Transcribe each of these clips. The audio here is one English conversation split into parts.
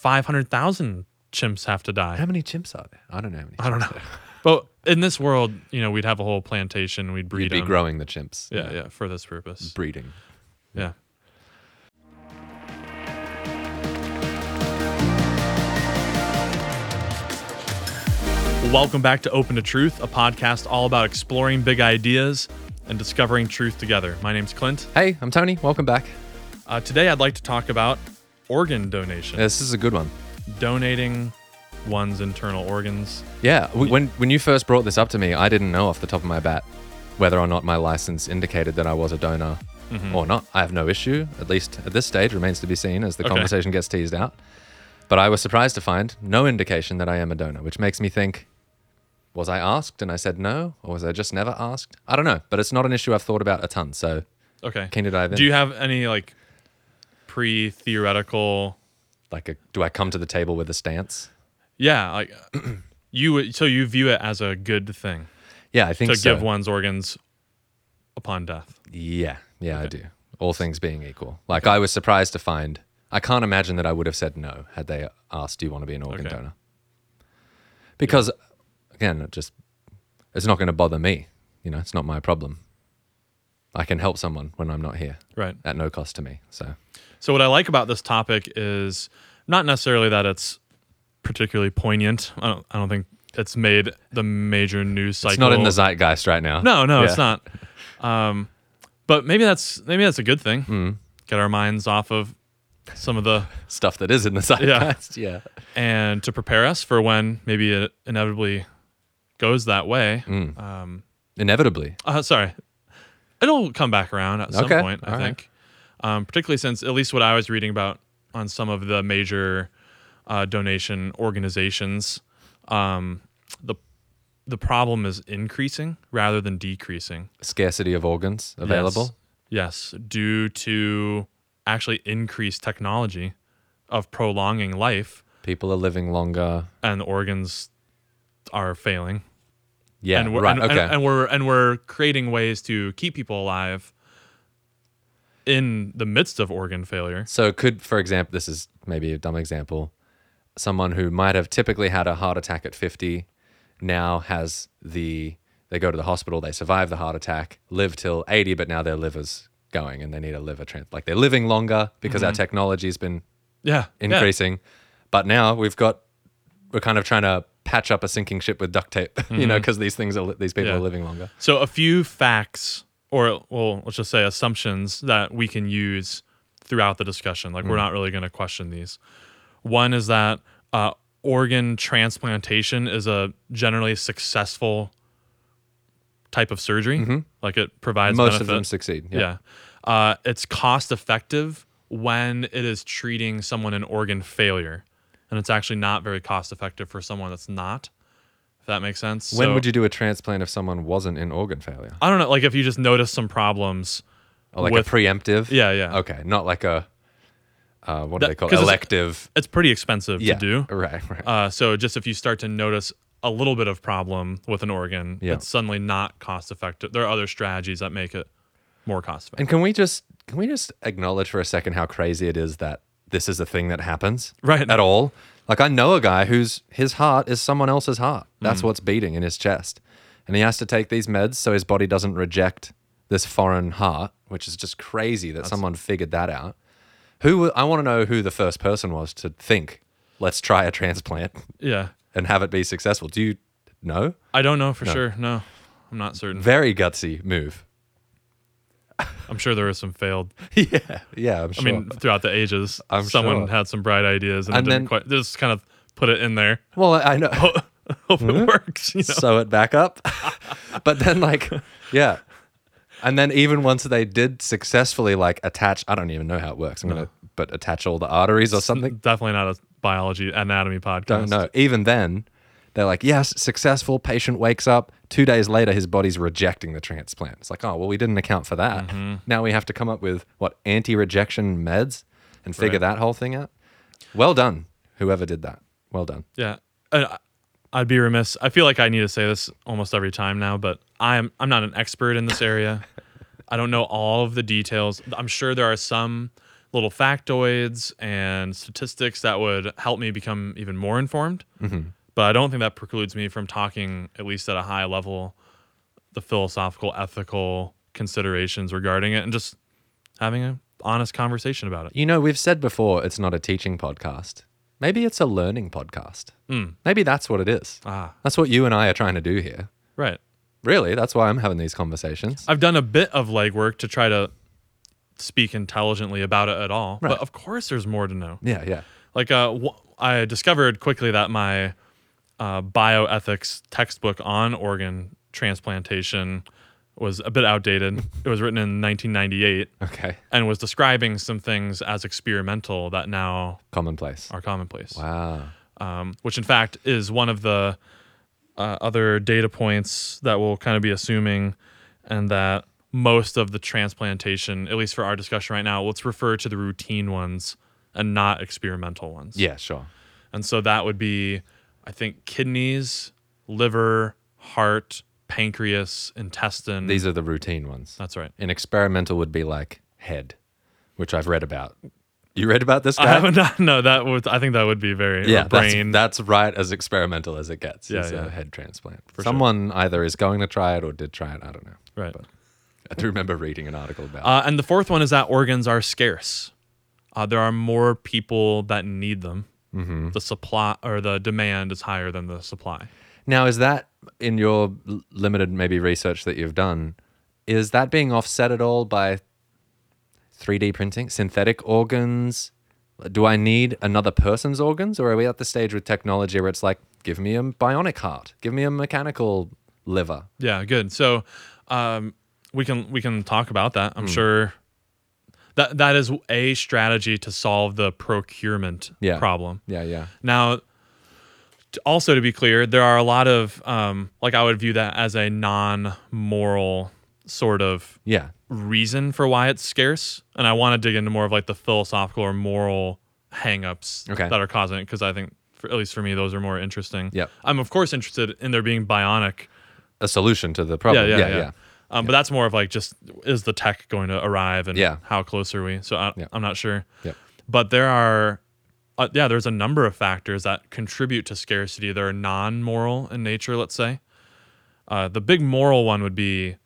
five hundred thousand chimps have to die. How many chimps are there? I don't know how many. I don't know. But in this world, you know, we'd have a whole plantation. We'd breed You'd be them. growing the chimps. Yeah, yeah, for this purpose. Breeding. Yeah. Welcome back to Open to Truth, a podcast all about exploring big ideas and discovering truth together. My name's Clint. Hey, I'm Tony. Welcome back. Uh, today, I'd like to talk about organ donation, This is a good one. donating one's internal organs. Yeah. w- When when you first brought this up to me, I didn't know off the top of my bat whether or not my license indicated that I was a donor mm-hmm. or not. I have no issue. At least at this stage, remains to be seen as the Okay. conversation gets teased out. But I was surprised to find no indication that I am a donor, which makes me think. Was I asked and I said no, or was I just never asked? I don't know, but it's not an issue I've thought about a ton. So Okay. keen to dive in. Do you have any like pre theoretical? like, a, do I come to the table with a stance? Yeah, like you. So you view it as a good thing Yeah, I think to so. give one's organs upon death. Yeah, yeah, I do. All things being equal. Like I was surprised to find I can't imagine that I would have said no had they asked do you want to be an organ Okay. donor. Because again, it just it's not going to bother me. You know, it's not my problem. I can help someone when I'm not here Right. at no cost to me. So, So what I like about this topic is not necessarily that it's particularly poignant. I don't. I don't think it's made the major news cycle. it's not in the zeitgeist right now. No, no, it's not. Um, but maybe that's maybe that's a good thing. Mm. Get our minds off of some of the Stuff that is in the zeitgeist. Yeah. and to prepare us for when maybe it inevitably goes that way. Mm. Um, Inevitably. uh, sorry, it'll come back around at some Okay, point. I all right. think, um, particularly since at least what I was reading about on some of the major uh, donation organizations, um, the the problem is increasing rather than decreasing. Scarcity of organs available. Yes, yes, due to actually increased technology of prolonging life, People are living longer. and organs are failing. Yeah. and we're, right. and, okay. and, and we're and we're creating ways to keep people alive in the midst of organ failure. So could, for example, this is maybe a dumb example, someone who might have typically had a heart attack at 50 now has the they go to the hospital, they survive the heart attack, live till 80, but now their liver's going and they need a liver transplant. like they're living longer because our mm-hmm. technology's been Yeah, yeah. increasing. But now we've got we're kind of trying to patch up a sinking ship with duct tape, you know, mm-hmm. because these things are these people Yeah. are living longer. So a few facts, or well, let's just say assumptions that we can use throughout the discussion. Like we're Mm. not really going to question these. One is that uh, organ transplantation is a generally successful type of surgery. Like it provides Mm-hmm. Most benefit. of them succeed. Yeah. Yeah. Uh, it's cost effective when it is treating someone in organ failure. And it's actually not very cost effective for someone that's not, that makes sense. When So, would you do a transplant if someone wasn't in organ failure? I don't know, like if you just notice some problems. Or like With- a preemptive? Yeah, yeah. Okay, not like a uh, what do That- they call it? it's- elective? It's pretty expensive Yeah, to do. right, right. Uh, so just if you start to notice a little bit of problem with an organ, Yeah. it's suddenly not cost effective. There are other strategies that make it more cost effective. and can we just can we just acknowledge for a second how crazy it is that this is a thing that happens Right. at all? Like I know a guy whose his heart is someone else's heart. That's mm. what's beating in his chest, and he has to take these meds so his body doesn't reject this foreign heart, which is just crazy that someone figured that out. Who I want to know who the first person was to think, let's try a transplant Yeah. and have it be successful. Do you know? I don't know for sure. No, I'm not certain. Very gutsy move. I'm sure there are some failed yeah, yeah. I'm sure. I mean, throughout the ages, I'm someone sure. had some bright ideas and, And didn't then- quite just kind of put it in there. well, I know. Hope it mm-hmm. works. You know? sew it back up. but then, like, yeah. And then even once they did successfully like attach, I don't even know how it works. I'm gonna, but attach all the arteries or something. Definitely not a biology anatomy podcast. Don't know. Even then, they're like, yes, successful. Patient wakes up. Two days later, his body's rejecting the transplant. It's like, oh well, we didn't account for that. Mm-hmm. Now we have to come up with what anti-rejection meds and figure Right. that whole thing out. Well done, whoever did that. Well done. Yeah. I'd be remiss. I feel like I need to say this almost every time now, but I'm I'm not an expert in this area. I don't know all of the details. I'm sure there are some little factoids and statistics that would help me become even more informed. But I don't think that precludes me from talking, at least at a high level, the philosophical, ethical considerations regarding it and just having an honest conversation about it. You know, we've said before it's not a teaching podcast. Maybe it's a learning podcast. Maybe that's what it is. Ah, That's what you and I are trying to do here. right. Really, that's why I'm having these conversations. I've done a bit of legwork to try to speak intelligently about it at all. Right. But of course, there's more to know. Yeah, yeah. Like, uh, wh- I discovered quickly that my uh, bioethics textbook on organ transplantation was a bit outdated. it was written in 1998 Okay. and was describing some things as experimental that now Commonplace. are commonplace. Wow. um, which in fact is one of the uh, other data points that we'll kind of be assuming, and that most of the transplantation, at least for our discussion right now, let's refer to the routine ones and not experimental ones. Yeah, sure. And so that would be, I think, kidneys, liver, heart, pancreas, intestine. These are the routine ones. That's right. An experimental would be like head, which I've read about. You read about this I guy? haven't. No, that would. I think that would be very yeah, brain. That's, that's right as experimental as it gets. Yeah, yeah. a head transplant. sure. Someone either is going to try it or did try it. I don't know. right. But I do remember reading an article about. it. Uh, and the fourth one is that organs are scarce. Uh, there are more people that need them. Mm-hmm. The supply or the demand is higher than the supply. Now, is that in your limited maybe research that you've done? Is that being offset at all by 3D printing, synthetic organs? Do I need another person's organs, or are we at the stage with technology where it's like, give me a bionic heart, give me a mechanical liver? Yeah, good. So um, we can we can talk about that. I'm sure that that is a strategy to solve the procurement Yeah. problem. Yeah, yeah, Now, also to be clear, there are a lot of um, like I would view that as a non-moral sort of yeah, reason for why it's scarce, and I want to dig into more of like the philosophical or moral hangups Okay. that are causing it because I think, for, at least for me, those are more interesting. Yeah, I'm of course interested in there being bionic. a solution to the problem. yeah, yeah, yeah, yeah. Um, But that's more of like just is the tech going to arrive and Yeah. how close are we? So I, Yeah. I'm not sure. Yep. But there are, uh, yeah, there's a number of factors that contribute to scarcity. They're non-moral in nature, let's say. Uh, the big moral one would be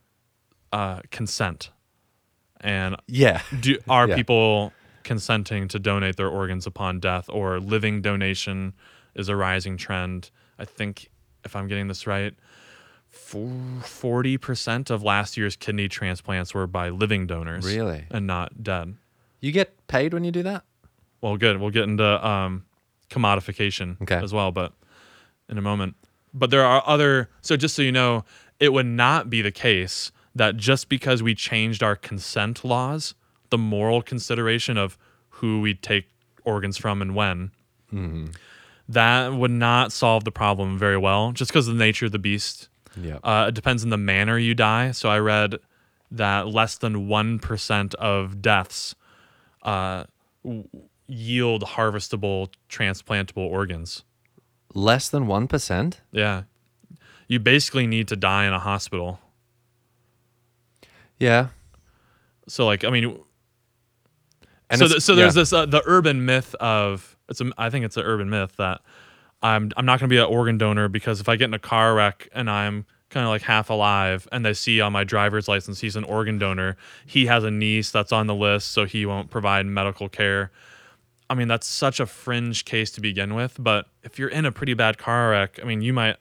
uh, consent, and yeah. do are Yeah. people consenting to donate their organs upon death or living donation is a rising trend i think if i'm getting this right for- 40% of last year's kidney transplants were by living donors Really? and not dead You get paid when you do that? well good we'll get into um, commodification Okay. as well but in a moment but there are other so just so you know it would not be the case that just because we changed our consent laws the moral consideration of who we take organs from and when that would not solve the problem very well just because of the nature of the beast Yeah. uh, it depends on the manner you die. So I read that less than 1% of deaths uh, w- yield harvestable transplantable organs. Less than 1%? Yeah. You basically need to die in a hospital. Yeah. So, like, I mean, And so, th- so there's yeah. this uh, the urban myth of it's a, I think it's an urban myth that I'm I'm not going to be an organ donor because if I get in a car wreck and I'm kind of like half alive and they see on my driver's license he's an organ donor, he has a niece that's on the list so he won't provide medical care. I mean that's such a fringe case to begin with, but if you're in a pretty bad car wreck, I mean you might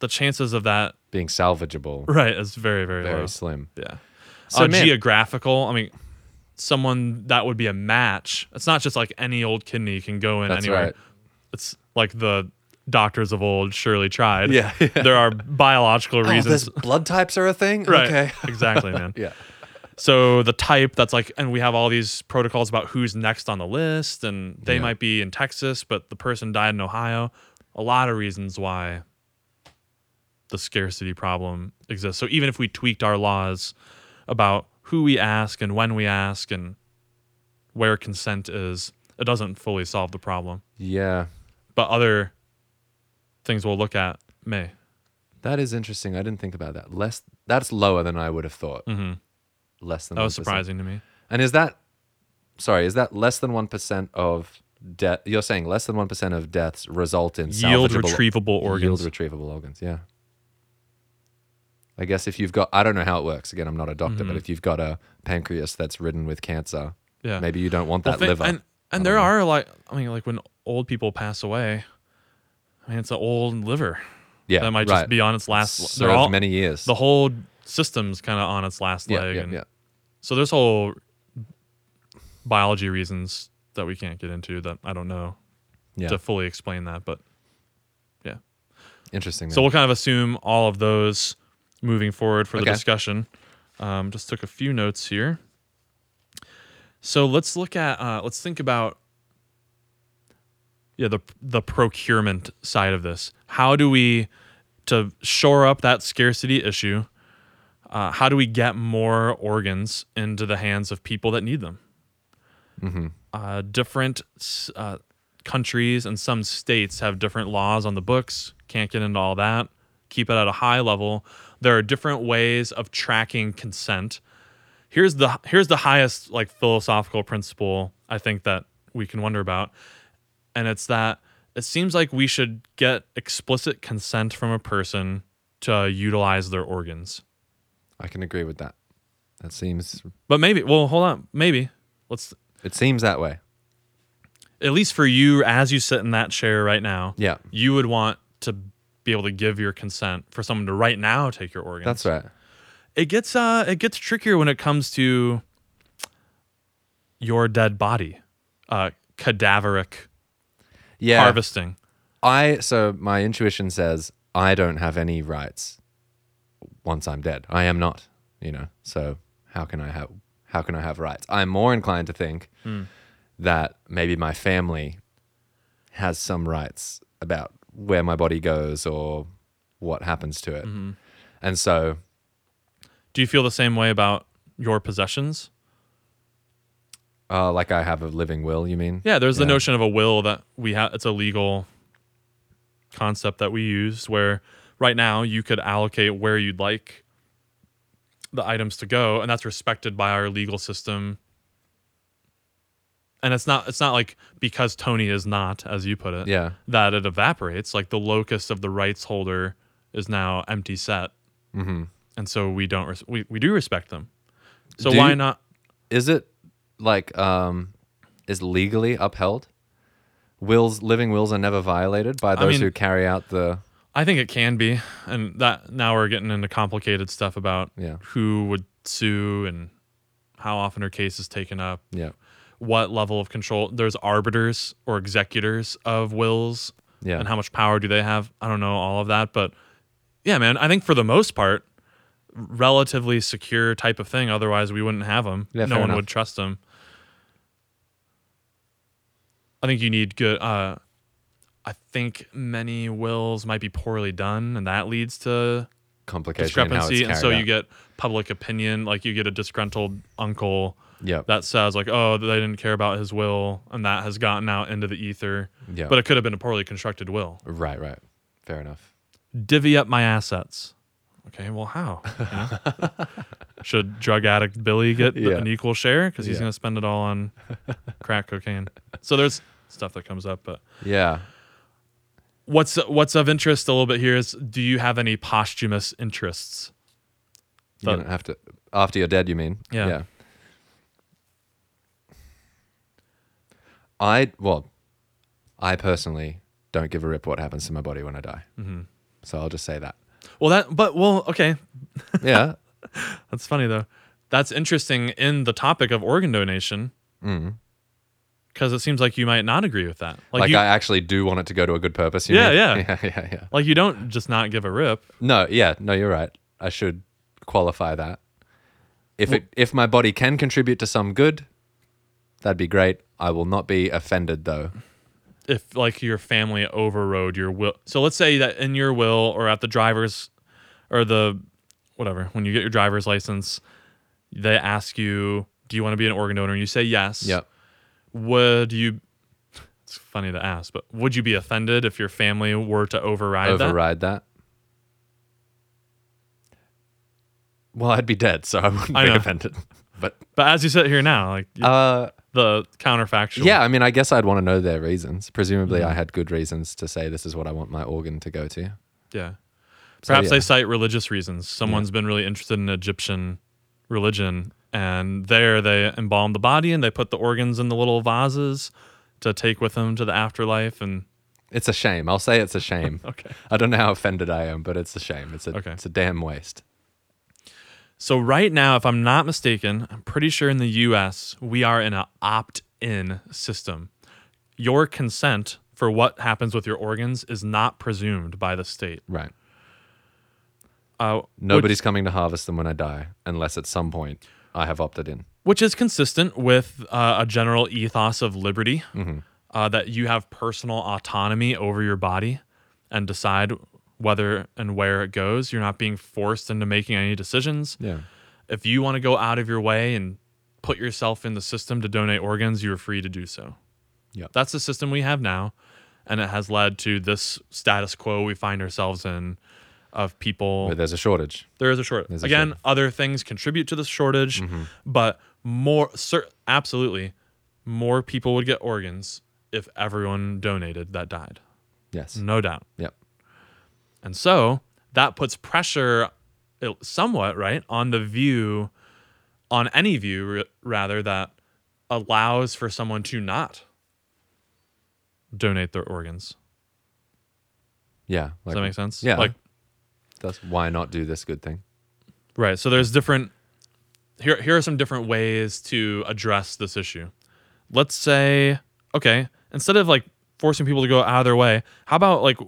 the chances of that Being salvageable. right is very very, Very low. slim. Yeah. So, uh, man- geographical. I mean, someone that would be a match. It's not just like any old kidney can go in That's anywhere. right. It's like the doctors of old surely tried. Yeah, yeah. There are biological Oh, reasons. this blood types are a thing? right. Okay. exactly, man. yeah. So the type that's like, and we have all these protocols about who's next on the list, and they Yeah. might be in Texas, but the person died in Ohio. A lot of reasons why the scarcity problem exists. So even if we tweaked our laws about who we ask and when we ask and where consent is, it doesn't fully solve the problem. Yeah. But other things we'll look at may. That is interesting. I didn't think about that. Less that's lower than I would have thought. hmm Less than That was 1%. surprising to me. And is that sorry, is that less than 1% of death? You're saying less than 1% of deaths result in Yield retrievable organs. Yield retrievable organs, yeah. I guess if you've got, I don't know how it works. Again, I'm not a doctor, but if you've got a pancreas that's ridden with cancer, Mm-hmm. yeah. maybe you don't want Well, that thi- liver. And and there are like I mean like when old people pass away, I mean it's an old liver yeah, that might right. just be on its last. Served they're all many years. the whole system's kind of on its last yeah, leg, yeah, and yeah. so there's whole biology reasons that we can't get into that I don't know Yeah. to fully explain that, but yeah. Interesting. So we'll kind of assume all of those moving forward for the Okay. discussion. Um, just took a few notes here. So let's look at uh, let's think about yeah the the procurement side of this. How do we to shore up that scarcity issue? Uh, how do we get more organs into the hands of people that need them? uh, different uh, countries and some states have different laws on the books. Can't get into all that. Keep it at a high level. There are different ways of tracking consent. Here's the here's the highest like philosophical principle I think that we can wonder about, and it's that it seems like we should get explicit consent from a person to utilize their organs. I can agree with that. That seems, But maybe, well, hold on, maybe let's it seems that way. at least for you as you sit in that chair right now, Yeah. you would want to be able to give your consent for someone to right now take your organs. That's right. It gets uh it gets trickier when it comes to your dead body. Uh cadaveric Yeah. harvesting. I so my intuition says I don't have any rights once I'm dead. I am not, you know. So how can I have how can I have rights? I'm more inclined to think hmm. that maybe my family has some rights about where my body goes or what happens to it. Mm-hmm. And so Do you feel the same way about your possessions? Uh, like I have a living will, you mean? Yeah, there's the Yeah. notion of a will that we have it's a legal concept that we use where right now you could allocate where you'd like the items to go and that's respected by our legal system. And it's not it's not like because Tony is not as you put it Yeah. that it evaporates like the locus of the rights holder is now empty set. Mm-hmm. And so we don't res- we, we do respect them. So Do why you- not Is it like um is legally upheld? Wills living wills are never violated by those mean- who carry out the I think it can be, and that now we're getting into complicated stuff about Yeah. who would sue and how often are cases taken up, yeah. what level of control. There's arbiters or executors of wills, Yeah. and how much power do they have? I don't know all of that, but yeah, man, I think for the most part, relatively secure type of thing. Otherwise, we wouldn't have them. Yeah, no fair one enough. would trust them. I think you need good. Uh, I think many wills might be poorly done, and that leads to complication in how it's discrepancy. And carried so out. you get public opinion, like you get a disgruntled uncle Yep. that says like, "Oh, they didn't care about his will," and that has gotten out into the ether. Yeah. But it could have been a poorly constructed will. right, right. Fair enough. Divvy up my assets. Okay, well, how? Know? Should drug addict Billy get Yeah. an equal share because he's Yeah. going to spend it all on crack cocaine? So there's stuff that comes up, but Yeah. what's what's of interest a little bit here is do you have any posthumous interests? You don't have to after you're dead, you mean? Yeah. Yeah. I well, I personally don't give a rip what happens to my body when I die. Mm-hmm. So I'll just say that. Well, that but well, okay, Yeah. that's funny though. That's interesting in the topic of organ donation mm. Because it seems like you might not agree with that. Like, Like, you, I actually do want it to go to a good purpose. Yeah, yeah. yeah, yeah, yeah. like you don't just not give a rip. No, yeah, no, you're right. I should qualify that. If it if my body can contribute to some good, that'd be great. I will not be offended though. if like your family overrode your will. So let's say that in your will or at the driver's or the whatever, when you get your driver's license, they ask you, "Do you want to be an organ donor?" And you say yes. Yep. Would you? It's funny to ask, but would you be offended if your family were to override, that? Override that. Well, I'd be dead, so I wouldn't I be know. offended. But But as you sit here now, like, uh, the counterfactual. Yeah, I mean, I guess I'd want to know their reasons. Presumably, Mm. I had good reasons to say this is what I want my organ to go to. Yeah. So, Perhaps yeah. they cite religious reasons. Someone's been really interested in Egyptian religion, and there they embalm the body and they put the organs in the little vases to take with them to the afterlife. And It's a shame. I'll say it's a shame. okay. I don't know how offended I am, but it's a shame. It's a Okay. it's a damn waste. So right now, if I'm not mistaken, I'm pretty sure in the U.S. we are in an opt-in system. Your consent for what happens with your organs is not presumed by the state. Right. Uh, Nobody's coming to harvest them when I die, unless at some point I have opted in. which is consistent with uh, a general ethos of liberty uh, that you have personal autonomy over your body and decide whether and where it goes. You're not being forced into making any decisions. Yeah. If you want to go out of your way and put yourself in the system to donate organs, you're free to do so. Yep. That's the system we have now. And it has led to this status quo we find ourselves in of people But there's a shortage. there is a shortage. There's a Again, shortage. other things contribute to this shortage, but more, cer- absolutely, more people would get organs if everyone donated that died. Yes. No doubt. Yep. And so that puts pressure, uh, somewhat, right, on the view, on any view, r- rather, that allows for someone to not donate their organs. Yeah. Does that make sense? Yeah. Like, That's why not do this good thing. Right. So there's different here here are some different ways to address this issue. Let's say okay, instead of like forcing people to go out of their way, how about like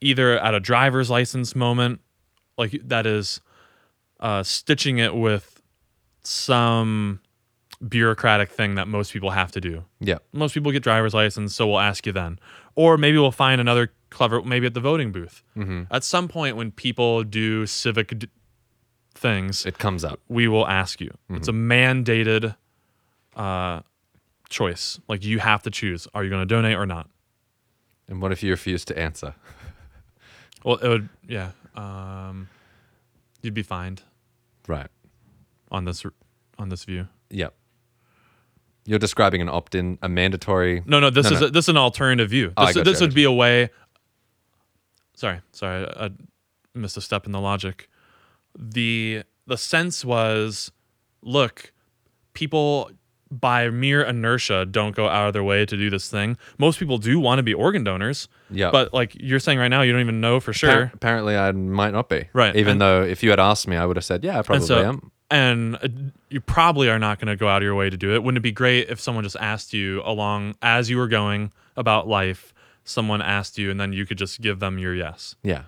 either at a driver's license moment like that is uh stitching it with some bureaucratic thing that most people have to do. Yeah. Most people get driver's license, so we'll ask you then. Or maybe we'll find another clever, maybe at the voting booth. Mm-hmm. At some point, when people do civic d- things, It comes up. we will ask you. It's a mandated uh, choice. Like you have to choose: are you going to donate or not? And what if you refuse to answer? Well, it would, yeah. Um, you'd be fined Right. on this on this view. Yep. You're describing an opt-in, a mandatory. No, no. This No, is no. A, this is an alternative view. Oh, I This, gotcha, this would be a way. Sorry, sorry, I, I missed a step in the logic. the The sense was, look, people by mere inertia don't go out of their way to do this thing. Most people do want to be organ donors, Yeah. but like you're saying right now, you don't even know for sure. Appar- apparently, I might not be. Right, Even and- though if you had asked me, I would have said, yeah, I probably and so, am. and uh, you probably are not going to go out of your way to do it. Wouldn't it be great if someone just asked you along as you were going about life? Someone asked you, and then you could just give them your yes. Yeah.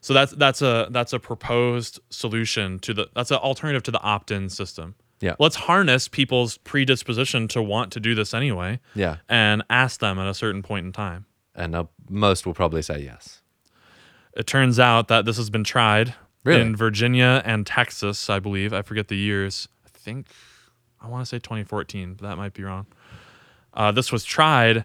So that's that's a that's a proposed solution to the that's an alternative to the opt-in system. Yeah. Let's harness people's predisposition to want to do this anyway, Yeah. and ask them at a certain point in time. And uh, most will probably say yes. It turns out that this has been tried Really? in Virginia and Texas, I believe. I forget the years. I think I want to say 2014, but that might be wrong. Uh, this was tried,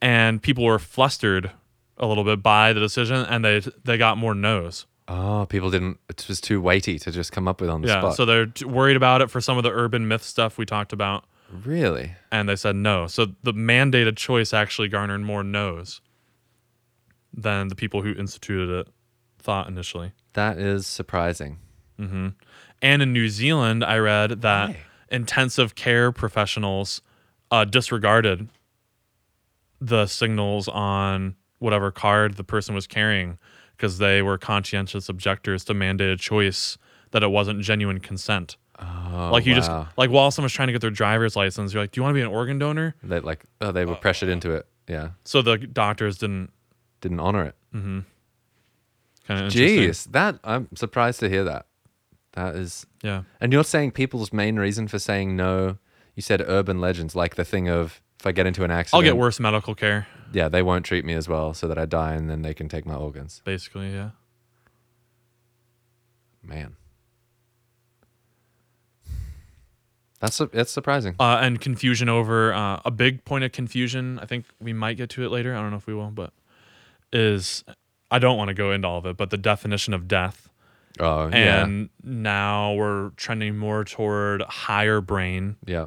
and people were flustered a little bit by the decision, and they they got more no's. Oh, people didn't. It was too weighty to just come up with on the Yeah, spot. so they're t- worried about it for some of the urban myth stuff we talked about, really? and they said no. So the mandated choice actually garnered more no's than the people who instituted it thought initially. That is surprising. And in New Zealand, I read that Why? intensive care professionals uh, disregarded the signals on whatever card the person was carrying because they were conscientious objectors to mandated choice that it wasn't genuine consent. Oh, like you just like while someone's trying to get their driver's license, you're like, "Do you want to be an organ donor?" They like oh, they were pressured into it. Yeah, So the doctors didn't didn't honor it. Mm-hmm. kind of Jeez, that I'm surprised to hear that. That is, Yeah. and you're saying people's main reason for saying no. You said urban legends, like the thing of if I get into an accident, I'll get worse medical care, Yeah, they won't treat me as well, so that I die, and then they can take my organs. basically, yeah. Man, that's that's surprising. uh, and confusion over uh, a big point of confusion. I think we might get to it later. I don't know if we will, but is I don't want to go into all of it, but the definition of death Oh, yeah. and now we're trending more toward higher brain Yeah.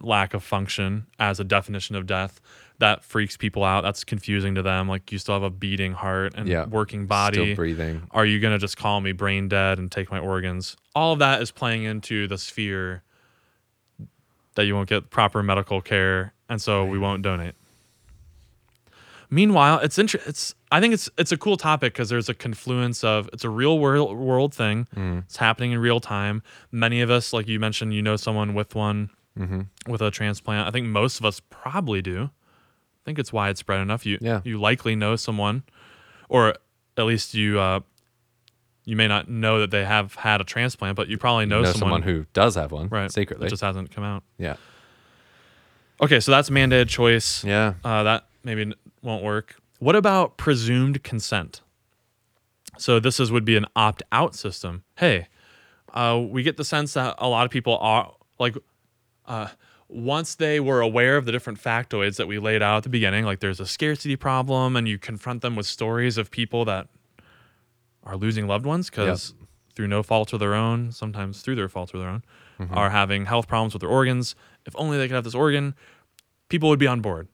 Lack of function as a definition of death. That freaks people out. That's confusing to them. Like you still have a beating heart and Yeah. working body. Still breathing. Are you gonna just call me brain dead and take my organs? All of that is playing into the sphere that you won't get proper medical care, and so we won't donate. Meanwhile, it's inter- it's I think it's it's a cool topic because there's a confluence of it's a real world world thing. Mm. It's happening in real time. Many of us, like you mentioned, you know someone with one with a transplant. I think most of us probably do. I think it's widespread enough. You Yeah. you likely know someone, or at least you uh, you may not know that they have had a transplant, but you probably know, know someone, someone who does have one right secretly. It just hasn't come out. yeah. Okay, so that's mandated choice. Yeah. Uh, that maybe won't work. What about presumed consent? So this is would be an opt-out system. Hey, uh, we get the sense that a lot of people are like, uh, once they were aware of the different factoids that we laid out at the beginning, like there's a scarcity problem, and you confront them with stories of people that are losing loved ones because through no fault of their own, sometimes through their fault of their own, are having health problems with their organs. If only they could have this organ, people would be on board.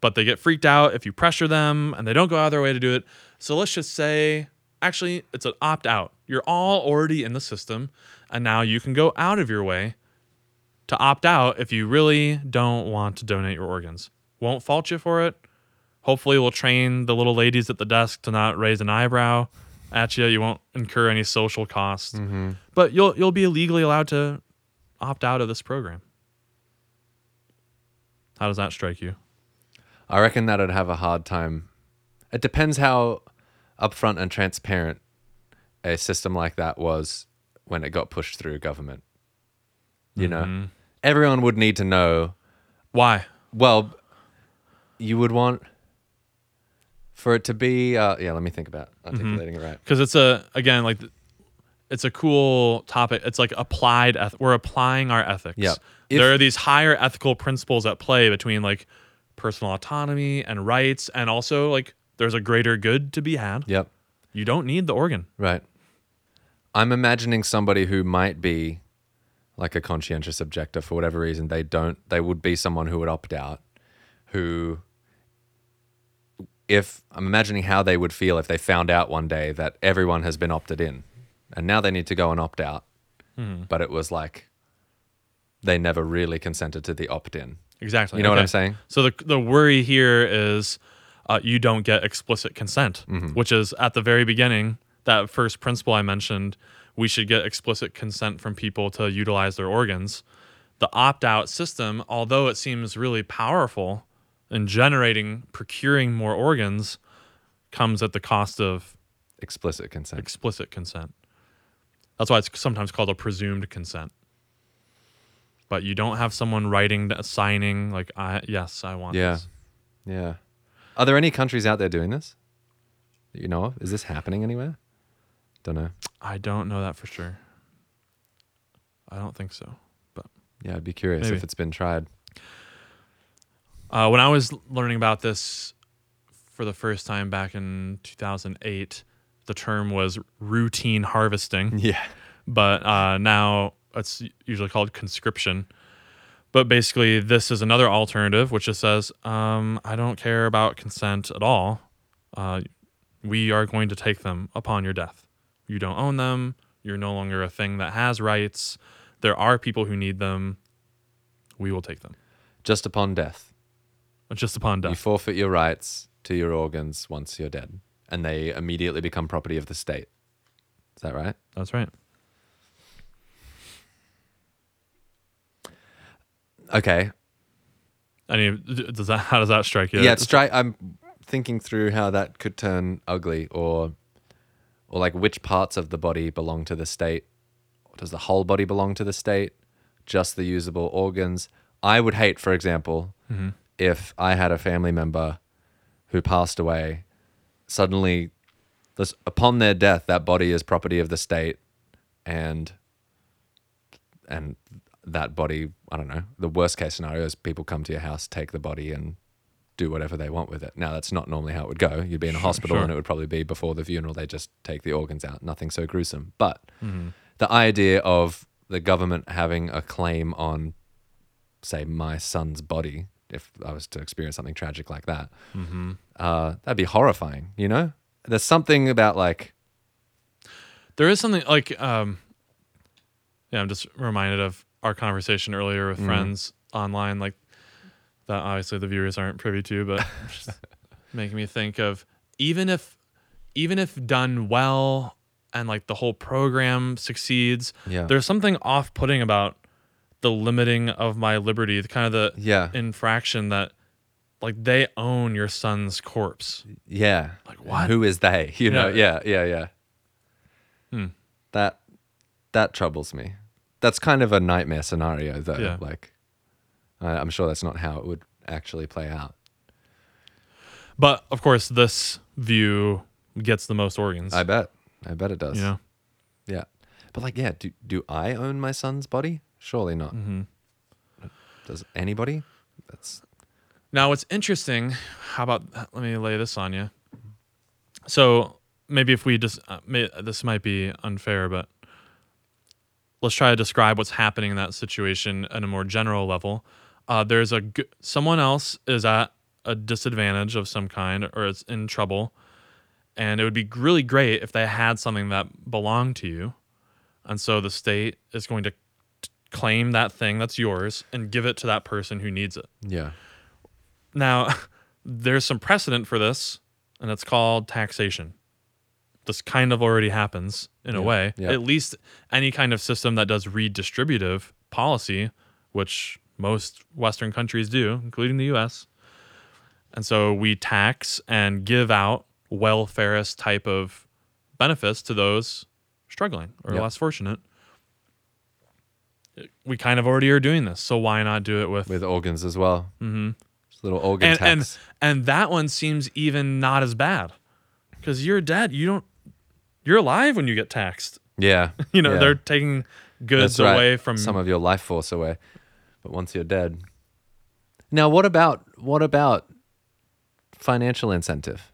But they get freaked out if you pressure them and they don't go out of their way to do it. So let's just say, actually, it's an opt out. You're all already in the system, and now you can go out of your way to opt out if you really don't want to donate your organs. Won't fault you for it. Hopefully, we'll train the little ladies at the desk to not raise an eyebrow at you. You won't incur any social costs, mm-hmm. but you'll you'll be legally allowed to opt out of this program. How does that strike you? I reckon that I'd have a hard time. It depends how upfront and transparent a system like that was when it got pushed through government. You Mm-hmm. know, everyone would need to know. Why? Well, you would want for it to be. Uh, yeah, let me think about articulating it right. Because it's a again like it's a cool topic. It's like applied. Eth- we're applying our ethics. Yeah. There are these higher ethical principles at play between like personal autonomy and rights, and also like there's a greater good to be had. Yep. You don't need the organ. Right. I'm imagining somebody who might be like a conscientious objector for whatever reason. They don't, they would be someone who would opt out, who, if I'm imagining how they would feel if they found out one day that everyone has been opted in and now they need to go and opt out. But it was like they never really consented to the opt in. Exactly. You know what I'm saying? So the the worry here is uh, you don't get explicit consent, Mm-hmm. which is at the very beginning that first principle I mentioned. We should get explicit consent from people to utilize their organs. The opt out system, although it seems really powerful in generating, procuring more organs, comes at the cost of Explicit consent. explicit consent. That's why it's sometimes called a presumed consent. But you don't have someone writing, signing like, I, "Yes, I want Yeah. this." Yeah. Are there any countries out there doing this? You know of? Is this happening anywhere? Don't know. I don't know that for sure. I don't think so. But Yeah, I'd be curious Maybe. if it's been tried. uh, when I was learning about this for the first time back in 2008, the term was routine harvesting. Yeah. but uh, now it's usually called conscription. But basically, this is another alternative, which just says, um, I don't care about consent at all. Uh, we are going to take them upon your death. You don't own them. You're no longer a thing that has rights. There are people who need them. We will take them. Just upon death. Just upon death. You forfeit your rights to your organs once you're dead, and they immediately become property of the state. Is that right? That's right. Okay. I mean, does that? How does that strike you? Yeah, it's stri- I'm thinking through how that could turn ugly, or, or like which parts of the body belong to the state. Does the whole body belong to the state? Just the usable organs? I would hate, for example, mm-hmm. if I had a family member who passed away. Suddenly, this, upon their death, that body is property of the state, and and that body, I don't know. The worst case scenario is people come to your house, take the body, and do whatever they want with it. Now that's not normally how it would go. You'd be in a hospital sure. and it would probably be before the funeral they just take the organs out. Nothing so gruesome. But Mm-hmm. the idea of the government having a claim on say my son's body if I was to experience something tragic like that, Mm-hmm. uh, that'd be horrifying. You know, there's something about like There is something like, um, yeah, I'm just reminded of our conversation earlier with Mhm. friends online, like that. Obviously, the viewers aren't privy to, but just making me think of even if, even if done well, and like the whole program succeeds, yeah, there's something off-putting about the limiting of my liberty, the kind of the yeah, infraction that, like, they own your son's corpse. yeah. Like, what? Who is they? You know? Yeah. Yeah, yeah, yeah. Hmm. That that troubles me. That's kind of a nightmare scenario, though. Yeah. Like, I'm sure that's not how it would actually play out. But of course, this view gets the most organs. I bet. I bet it does. Yeah. Yeah. But like, yeah. Do do I own my son's body? Surely not. hmm Does anybody? That's Now, what's interesting? How about let me lay this on you. So maybe if we just uh, may, this might be unfair, but let's try to describe what's happening in that situation at a more general level. Uh, there's a g- someone else is at a disadvantage of some kind or is in trouble, and it would be really great if they had something that belonged to you, and so the state is going to t- claim that thing that's yours and give it to that person who needs it. yeah. Now, there's some precedent for this, and it's called taxation. This kind of already happens in a way. yeah. At least any kind of system that does redistributive policy, which most Western countries do, including the US. And so we tax and give out welfareist type of benefits to those struggling or Yep. less fortunate. We kind of already are doing this, so why not do it with, With organs as well. Mm-hmm. Little organ and, and tax. and that one seems even not as bad because you're dead you don't you're alive when you get taxed yeah. you know yeah. they're taking goods right. away from some of your life force away. But once you're dead. Now what about what about financial incentive?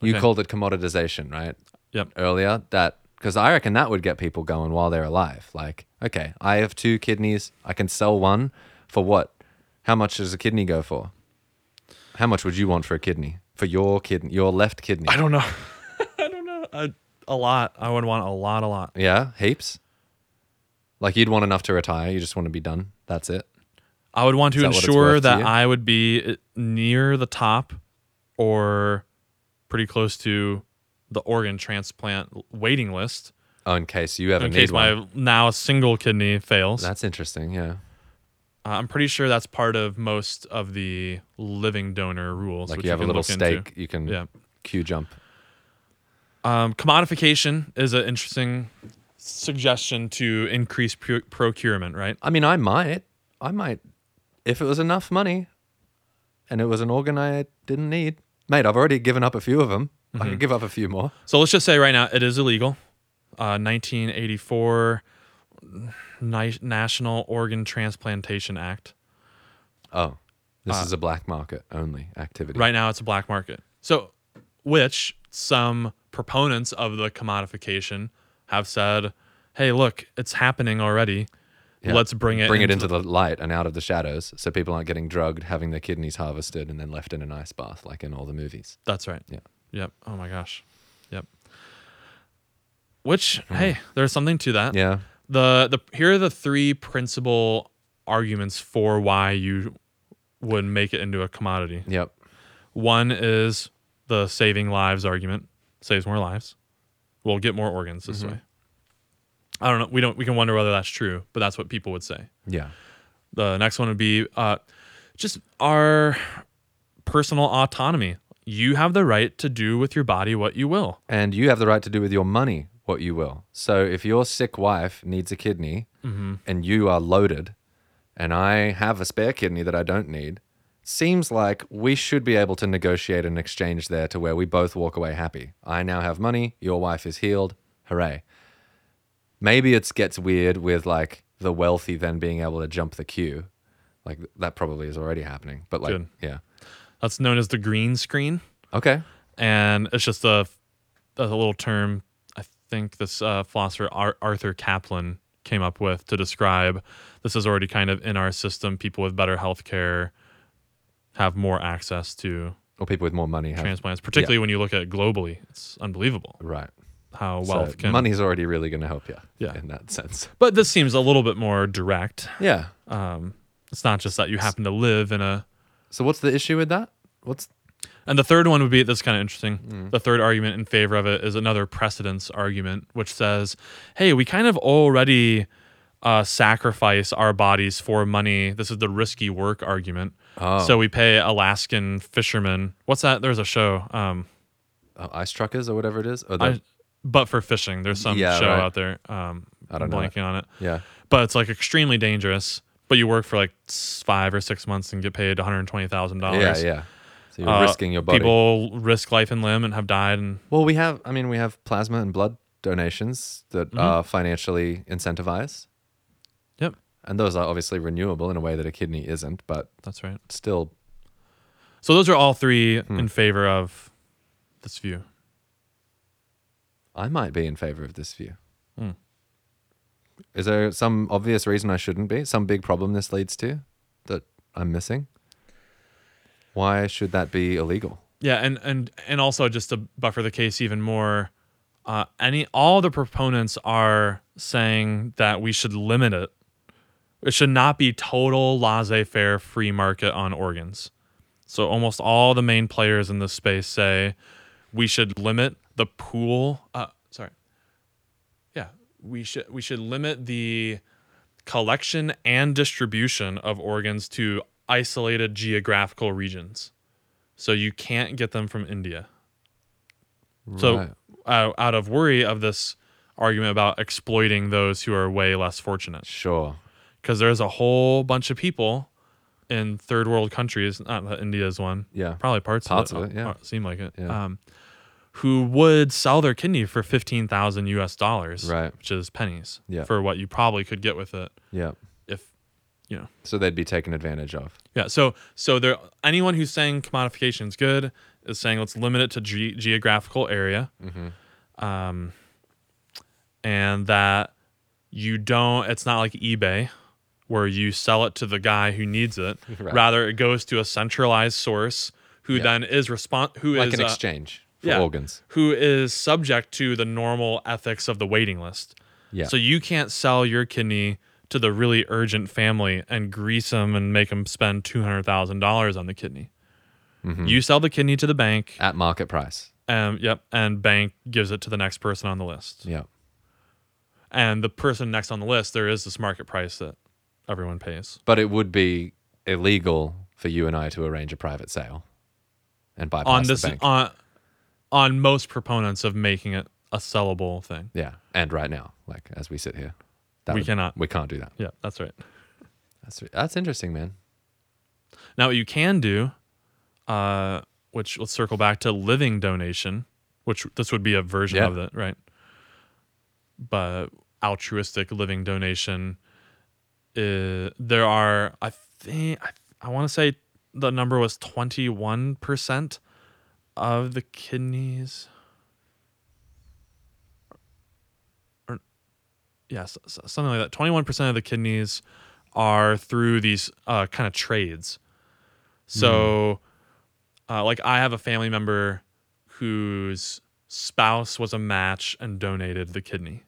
You Okay. called it commoditization, right? Yep. Earlier that because I reckon that would get people going while they're alive. Like, okay, I have two kidneys. I can sell one for what? How much does a kidney go for? How much would you want for a kidney? For your kidney, your left kidney? i don't know i don't know a, a lot i would want a lot a lot Yeah, heaps. Like you'd want enough to retire. You just want to be done. That's it. I would want to that ensure worth to that i would be uh, near the top or pretty close to the organ transplant waiting list Oh, in case you have in case one. my now single kidney fails That's interesting. Yeah. Uh, I'm pretty sure that's part of most of the living donor rules. Like which you have a can little into. stake. You can Yeah. queue jump. Um, commodification is an interesting suggestion to increase procurement, right? I mean, I might. I might. If it was enough money and it was an organ I didn't need. Mate, I've already given up a few of them. I Mm-hmm. could give up a few more. So let's just say right now it is illegal. Uh, 1984 Ni- National Organ Transplantation Act. Oh, this Uh, is a black market only activity. Right now it's a black market. So, which some proponents of the commodification have said, "Hey, look, it's happening already. Yeah. Let's bring it Bring it into the light and out of the shadows so people aren't getting drugged, having their kidneys harvested, and then left in an ice bath like in all the movies. That's right. Yeah. Yep. Oh my gosh. Yep. Which hey, there's something to that. Yeah. The the here are the three principal arguments for why you would make it into a commodity. Yep. One is the saving lives argument. Saves more lives. We'll get more organs this Mhm. way. I don't know. We don't we can wonder whether that's true, but that's what people would say. Yeah. The next one would be uh, just our personal autonomy. You have the right to do with your body what you will. And you have the right to do with your money what you will. So if your sick wife needs a kidney Mm-hmm. and you are loaded and I have a spare kidney that I don't need, seems like we should be able to negotiate an exchange there to where we both walk away happy. I now have money, your wife is healed. Hooray. Maybe it gets weird with like the wealthy then being able to jump the queue. Like that probably is already happening. But like Good. yeah. That's known as the green screen, Okay. and it's just a, a little term I think this uh, philosopher Ar- Arthur Caplan came up with to describe this is already kind of in our system. People with better health care have more access to Or people with more money have. transplants, particularly when you look at it globally. It's unbelievable right. How So wealth can. money's already really going to help you. Yeah. In that sense. But this seems a little bit more direct. Yeah. Um, it's not just that you happen to live in a. So what's the issue with that? What's And the third one would be this kind of interesting. Mm. The third argument in favor of it is another precedence argument, which says, hey, we kind of already uh, sacrifice our bodies for money. This is the risky work argument. oh, So we pay Alaskan fishermen. What's that? There's a show. Um, uh, ice truckers or whatever it is? Or the, I, but for fishing, there's some Yeah, show right. out there. Um, I don't know blanking on it. yeah. But it's like extremely dangerous. But you work for like five or six months and get paid one hundred twenty thousand Yeah, dollars. yeah. So you're Uh, risking your body. People risk life and limb and have died. And Well, we have. I mean, we have plasma and blood donations that Mm-hmm. are financially incentivized, yep, and those are obviously renewable in a way that a kidney isn't. But that's right. still, So those are all three Hmm. in favor of this view. I might be in favor of this view. Hmm. Is there some obvious reason I shouldn't be? Some big problem this leads to that I'm missing? Why should that be illegal? Yeah, and and and also just to buffer the case even more, uh, any all the proponents are saying that we should limit it. It should not be total laissez-faire free market on organs. So almost all the main players in this space say we should limit the pool. Uh, sorry. Yeah, we should we should limit the collection and distribution of organs to isolated geographical regions. So you can't get them from India. So uh, out of worry of this argument about exploiting those who are way less fortunate sure. because there's a whole bunch of people in third world countries, not that India is one, Yeah. probably parts, Parts of it, of it, yeah. uh, seem like it, Yeah. um, who would sell their kidney for 15,000 US dollars, Right. which is pennies Yeah. for what you probably could get with it Yeah. if, you know, So they'd be taken advantage of. yeah. So, so there, anyone who's saying commodification is good is saying let's limit it to ge- geographical area, mm-hmm. um, and that you don't. It's not like eBay where you sell it to the guy who needs it. Right. Rather, it goes to a centralized source who Yeah. then is respon who Like is, an uh, exchange for yeah. organs. who is subject to the normal ethics of the waiting list. Yeah. So you can't sell your kidney to the really urgent family and grease them and make them spend two hundred thousand dollars on the kidney. Mm-hmm. You sell the kidney to the bank, At market price. and yep, and bank gives it to the next person on the list. Yeah. And the person next on the list, there is this market price that everyone pays. But it would be illegal for you and I to arrange a private sale and bypass on this the bank. on on most proponents of making it a sellable thing. yeah. And right now, like as we sit here, that We would- cannot. We can't do that. Yeah, that's right. That's that's interesting, man. Now, what you can do, uh, which let's circle back to living donation, which this would be a version Yeah. of it, right? But altruistic living donation, uh, there are, I think, I, I want to say the number was 21% of the kidneys. Or, yes, something like that. 21% of the kidneys are through these uh, kind of trades. So, uh, like, I have a family member whose spouse was a match and donated the kidney.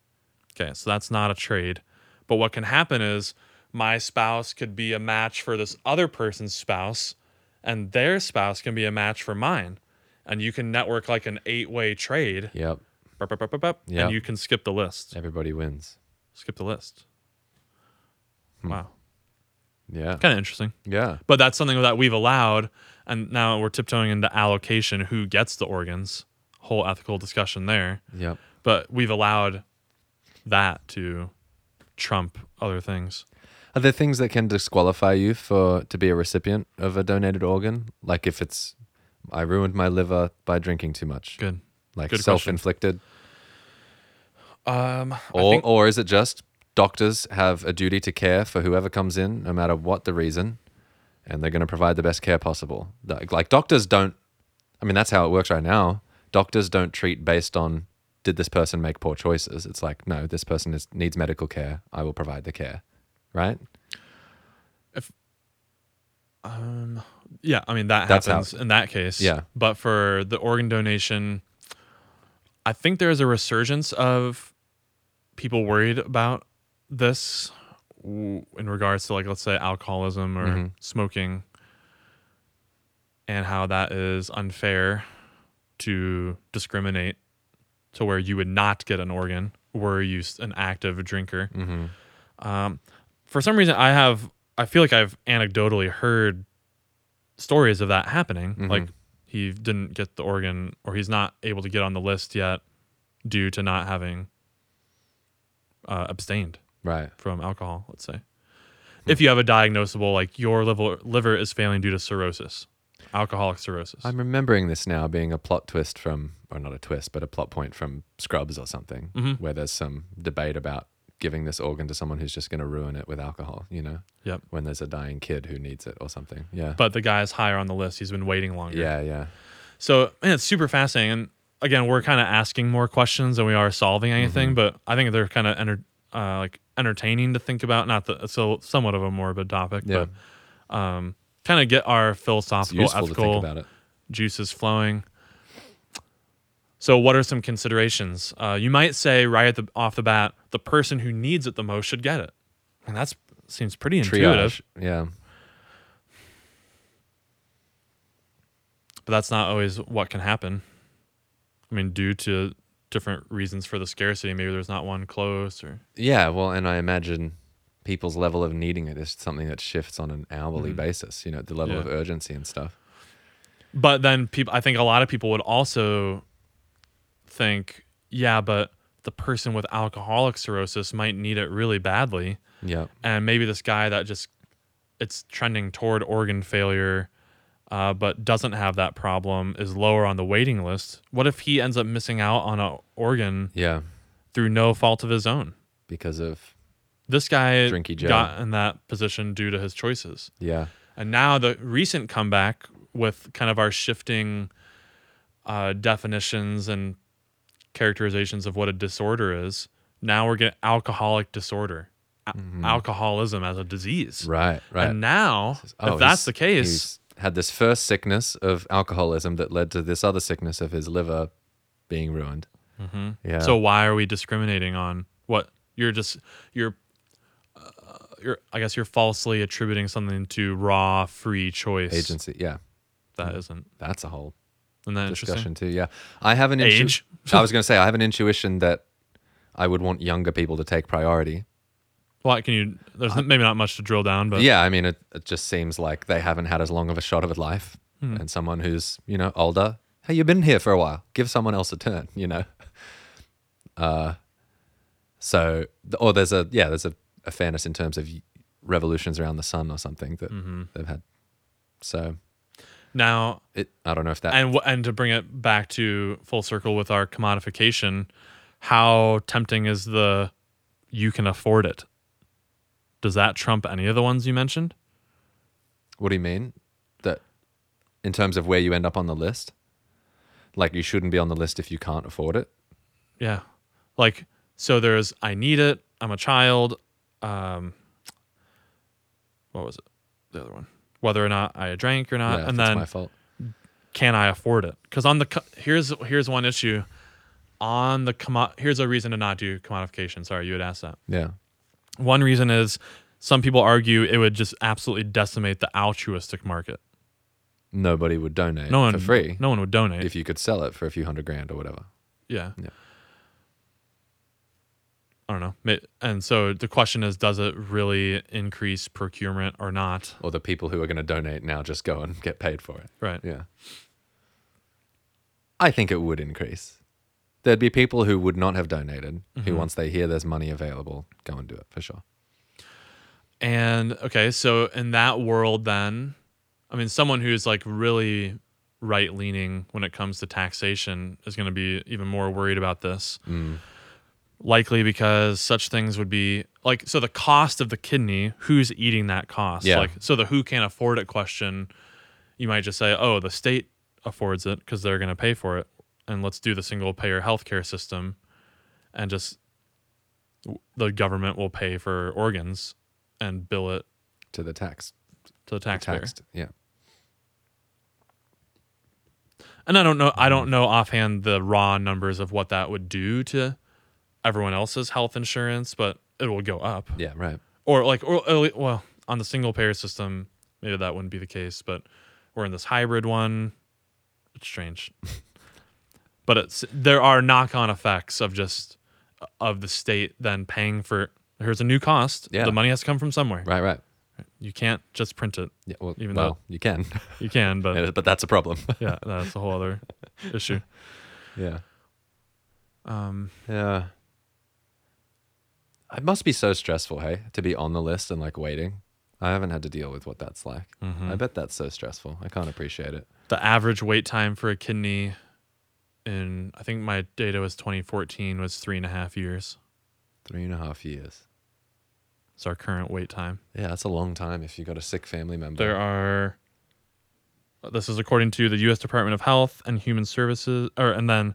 Okay, so that's not a trade. But what can happen is my spouse could be a match for this other person's spouse, and their spouse can be a match for mine. And you can network like an eight way trade, Yep. bup, bup, bup, Yep. and you can skip the list. Everybody wins. Skip the list. Hmm. Wow. Yeah. Kind of interesting. Yeah. But that's something that we've allowed, and now we're tiptoeing into allocation. Who gets the organs? Whole ethical discussion there. Yep. But we've allowed that to trump other things. Are there things that can disqualify you for to be a recipient of a donated organ? Like if it's I ruined my liver by drinking too much. Good. Like Good self-inflicted. Um, Or think- or is it just doctors have a duty to care for whoever comes in no matter what the reason? and they're going to provide the best care possible. Like, like doctors don't. I mean, that's how it works right now. Doctors don't treat based on did this person make poor choices. It's like no, this person is needs medical care. I will provide the care, right? If um, yeah, I mean that That's how- happens in that case. Yeah. but for the organ donation, I think there's a resurgence of people worried about this in regards to like let's say alcoholism or Mhm. smoking, and how that is unfair to discriminate to where you would not get an organ were you an active drinker. Mm-hmm. Um, for some reason, I have I feel like I've anecdotally heard stories of that happening. Mhm. Like he didn't get the organ, or he's not able to get on the list yet due to not having uh, abstained Right. from alcohol. Let's say, Hmm. if you have a diagnosable like your liver liver is failing due to cirrhosis, alcoholic cirrhosis. I'm remembering this now being a plot twist from, or not a twist, but a plot point from Scrubs or something, Mhm. where there's some debate about giving this organ to someone who's just going to ruin it with alcohol, you know? Yep. When there's a dying kid who needs it or something. Yeah. but the guy is higher on the list. He's been waiting longer. yeah, yeah. So man, it's super fascinating. And again, we're kind of asking more questions than we are solving anything, Mhm. but I think they're kind of enter, uh, like entertaining to think about. Not that so somewhat of a morbid topic, Yeah. but um, kind of get our philosophical, useful to think ethical about it. juices flowing. So, what are some considerations? Uh, you might say right at the off the bat, the person who needs it the most should get it, and that seems pretty intuitive. Triage. Yeah. but that's not always what can happen. I mean, due to different reasons for the scarcity, maybe there's not one close or Yeah. Well, and I imagine people's level of needing it is something that shifts on an hourly Mhm. basis, you know, the level Yeah. of urgency and stuff. but then people I think a lot of people would also think, yeah, but the person with alcoholic cirrhosis might need it really badly. Yeah. And maybe this guy that just it's trending toward organ failure uh, but doesn't have that problem is lower on the waiting list. What if he ends up missing out on an organ Yeah. through no fault of his own? Because of, This guy Drinky Joe. got in that position due to his choices. yeah. And now the recent comeback with kind of our shifting uh, definitions and characterizations of what a disorder is, now we're getting alcoholic disorder, Mhm. alcoholism as a disease. Right. Right. And now, Oh, if that's the case, he's had this first sickness of alcoholism that led to this other sickness of his liver being ruined. Mhm. Yeah. so why are we discriminating on what you're just you're uh, you're I guess you're falsely attributing something to raw free choice agency, yeah, that isn't. that's a whole Isn't that interesting? Discussion too. Yeah, I have an intu- Age. I was going to say I have an intuition that I would want younger people to take priority. Well, can you? There's maybe not much to drill down, but yeah, I mean, it, it just seems like they haven't had as long of a shot of a life, Hmm. and someone who's you know older. Hey, you've been here for a while. Give someone else a turn. You know. Uh, so or there's a yeah there's a, a fairness in terms of revolutions around the sun or something that Mhm. they've had. So now it I don't know if that and and to bring it back to full circle with our commodification, how tempting is the you can afford it? Does that trump any of the ones you mentioned? What do you mean? That in terms of where you end up on the list? Like you shouldn't be on the list if you can't afford it? Yeah. Like so there's I need it, I'm a child, um what was it? The other one. Whether or not I drank or not yeah, and then my fault. can I afford it? Cuz on the here's here's one issue on the commo- here's a reason to not do commodification. Sorry, you had asked that. Yeah. One reason is some people argue it would just absolutely decimate the altruistic market. Nobody would donate No one for free No one would donate. if you could sell it for a few hundred grand or whatever. Yeah. Yeah. I don't know. And so the question is does it really increase procurement or not? Or the people who are going to donate now just go and get paid for it. Right. Yeah. I think it would increase. There'd be people who would not have donated who, Mhm. once they hear there's money available, go and do it for sure. And okay, so in that world then, I mean someone who's like really right leaning when it comes to taxation is going to be even more worried about this. Mm. Likely because such things would be like so the cost of the kidney, who's eating that cost? Yeah. Like so the who can't afford it question, you might just say, "Oh, the state affords it because they're going to pay for it." And let's do the single payer healthcare system and just the government will pay for organs and bill it To the tax. to the taxpayer. Taxed. Yeah. And I don't know I don't know offhand the raw numbers of what that would do to everyone else's health insurance, but it will go up. Yeah. Right. Or like or or, well, on the single payer system, maybe that wouldn't be the case, but we're in this hybrid one. It's strange. but it's there are knock-on effects of just of the state then paying for here's a new cost. Yeah. The money has to come from somewhere. Right. Right. You can't just print it. Yeah. Well, Even well though- you can, You can, but Yeah, but that's a problem. yeah, that's a whole other issue. yeah. Um, Yeah. It must be so stressful, hey, to be on the list and like waiting. I haven't had to deal with what that's like. Mm-hmm. I bet that's so stressful. I can't appreciate it. the average wait time for a kidney in I think my data was 2014 was three and a half years. Three and a half years. It's our current wait time. Yeah, that's a long time if you've got a sick family member. There are. This is according to the U.S. Department of Health and Human Services, or and then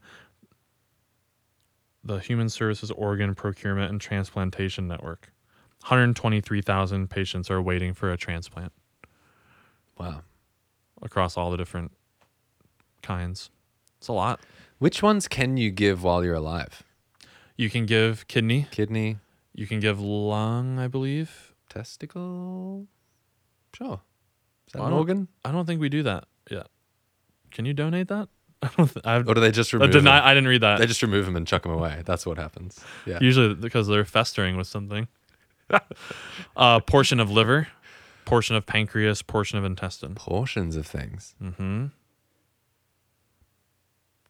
the Human Services Organ Procurement and Transplantation Network. 123,000 patients are waiting for a transplant wow. across all the different kinds. It's a lot. Which ones can you give while you're alive? You can give kidney, Kidney, you can give lung, I believe. testicle? Sure. Is that I an don't- organ? I don't think we do that yet. Can you donate that? I don't. Th- I've, Or do they just remove them? I didn't read that. They just remove them and chuck them away. That's what happens. Yeah. Usually because they're festering with something. uh, portion of liver, portion of pancreas, portion of intestine. Portions of things. hmm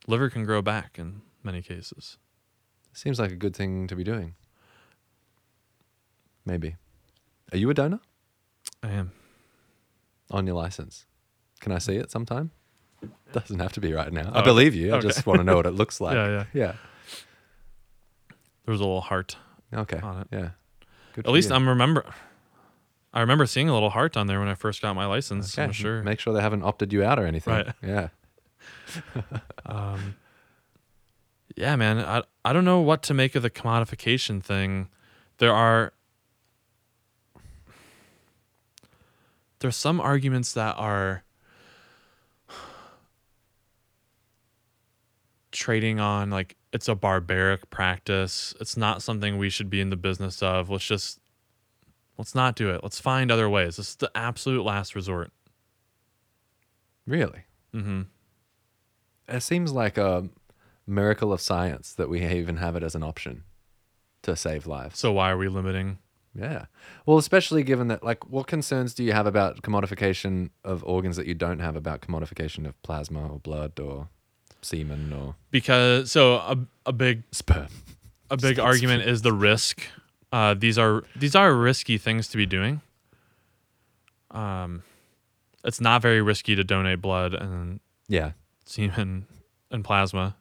Liver can grow back in many cases. Seems like a good thing to be doing. Maybe. Are you a donor I am. on your license? Can I see it sometime? Doesn't have to be right now. I Oh, believe you. I okay. just want to know what it looks like. Yeah, yeah. Yeah. There was a little heart. Okay. On it. Yeah. Good At for least you. I'm remember. I remember seeing a little heart on there when I first got my license. I'm sure. Make sure they haven't opted you out or anything. Right. Yeah. Um, yeah, man. I I don't know what to make of the commodification thing. There are there's some arguments that are trading on like it's a barbaric practice. It's not something we should be in the business of. Let's just let's not do it. Let's find other ways. This is the absolute last resort. Really? Mm-hmm. It seems like a miracle of science that we even have it as an option to save lives. So why are we limiting? Yeah. Well, especially given that, like, what concerns do you have about commodification of organs that you don't have about commodification of plasma or blood or semen or Because so a a big sperm? a big argument is the risk. Uh, these are these are risky things to be doing. Um, it's not very risky to donate blood and Yeah. semen and plasma.